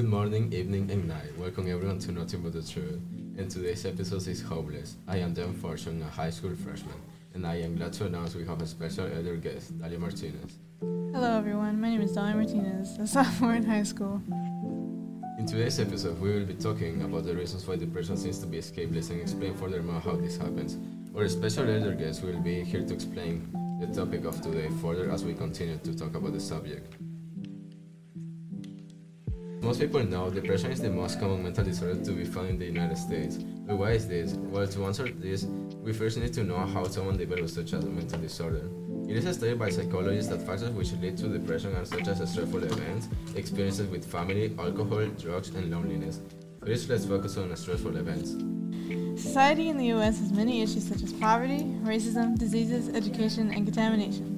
Good morning, evening, and night. Welcome everyone to Nothing But the Truth. And today's episode is Hopeless. I am Dan Fortune, a high school freshman, and I am glad to announce we have a special other guest, Dalia Martinez. Hello, everyone. My name is Dalia Martinez, a sophomore in high school. In today's episode, we will be talking about the reasons why depression seems to be escapeless and explain furthermore how this happens. Our special elder guest will be here to explain the topic of today further as we continue to talk about the subject. Most people know depression is the most common mental disorder to be found in the United States. But why is this? Well, to answer this, we first need to know how someone develops such a mental disorder. It is studied by psychologists that factors which lead to depression are such as stressful events, experiences with family, alcohol, drugs, and loneliness. First, let's focus on stressful events. Society in the U.S. has many issues such as poverty, racism, diseases, education, and contamination.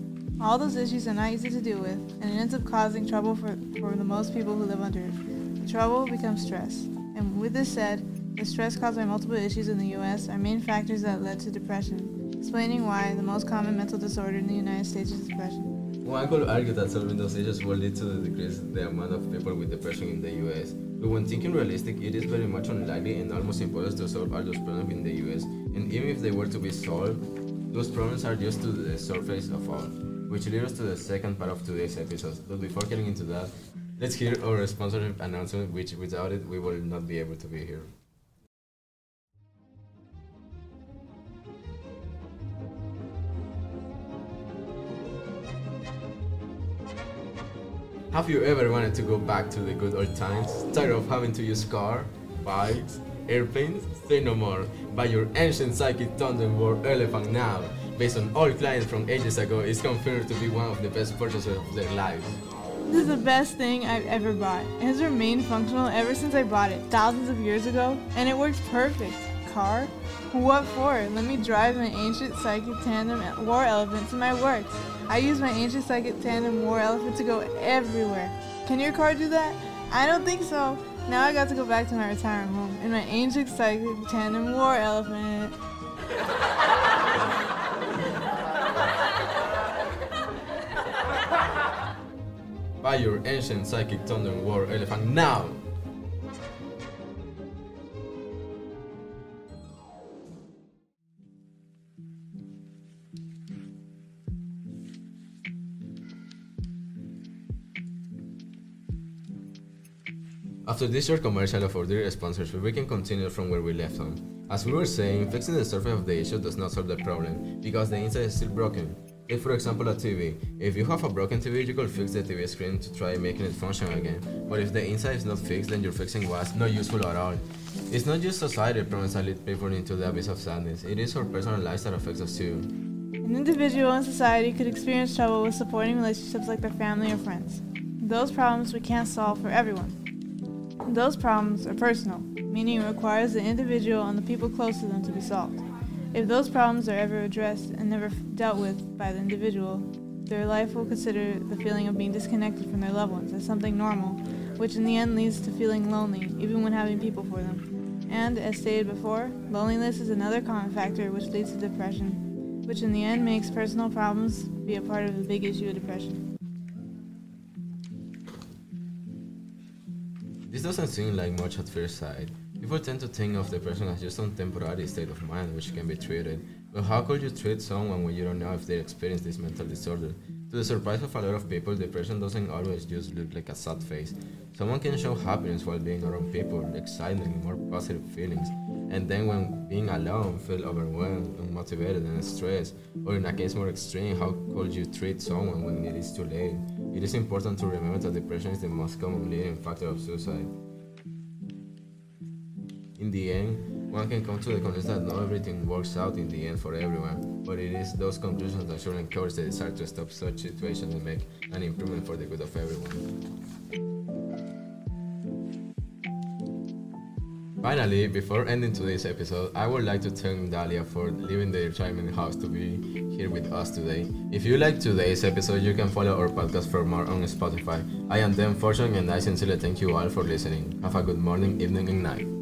All those issues are not easy to deal with, and it ends up causing trouble for, for the most people who live under it. The trouble becomes stress. And with this said, the stress caused by multiple issues in the U.S. are main factors that led to depression, explaining why the most common mental disorder in the United States is depression. One could argue that solving those issues will lead to the decrease the amount of people with depression in the US. But when thinking realistic, it is very much unlikely and almost impossible to solve all those problems in the US. And even if they were to be solved, those problems are just to the surface of all which leads us to the second part of today's episode. But before getting into that, let's hear our sponsorship announcement, which without it, we will not be able to be here. Have you ever wanted to go back to the good old times? Tired of having to use car, bikes, airplanes? Say no more. Buy your ancient psychic tandem war elephant now based on all clients from ages ago, is confirmed to be one of the best purchases of their lives. This is the best thing I've ever bought. It has remained functional ever since I bought it, thousands of years ago, and it works perfect. Car? What for? Let me drive my ancient psychic tandem war elephant to my work. I use my ancient psychic tandem war elephant to go everywhere. Can your car do that? I don't think so. Now I got to go back to my retirement home in my ancient psychic tandem war elephant. Buy your ancient psychic thunder war elephant now! After this short commercial of our dear sponsors, we can continue from where we left on. As we were saying, fixing the surface of the issue does not solve the problem, because the inside is still broken. Take for example a TV. If you have a broken TV, you could fix the TV screen to try making it function again. But if the inside is not fixed, then your fixing was not useful at all. It's not just society problems that lead people into the abyss of sadness, it is our personal lives that affects us too. An individual in society could experience trouble with supporting relationships like their family or friends. Those problems we can't solve for everyone. Those problems are personal, meaning it requires the individual and the people close to them to be solved. If those problems are ever addressed and never dealt with by the individual, their life will consider the feeling of being disconnected from their loved ones as something normal, which in the end leads to feeling lonely, even when having people for them. And, as stated before, loneliness is another common factor which leads to depression, which in the end makes personal problems be a part of the big issue of depression. This doesn't seem like much at first sight, People tend to think of depression as just some temporary state of mind which can be treated. But how could you treat someone when you don't know if they experience this mental disorder? To the surprise of a lot of people, depression doesn't always just look like a sad face. Someone can show happiness while being around people, exciting, more positive feelings. And then when being alone, feel overwhelmed, unmotivated, and stressed. Or in a case more extreme, how could you treat someone when it is too late? It is important to remember that depression is the most common leading factor of suicide. In the end, one can come to the conclusion that not everything works out in the end for everyone, but it is those conclusions that should encourage the desire to stop such situations and make an improvement for the good of everyone. Finally, before ending today's episode, I would like to thank Dalia for leaving the retirement house to be here with us today. If you like today's episode, you can follow our podcast for more on Spotify. I am Dan Fortune and I sincerely thank you all for listening. Have a good morning, evening, and night.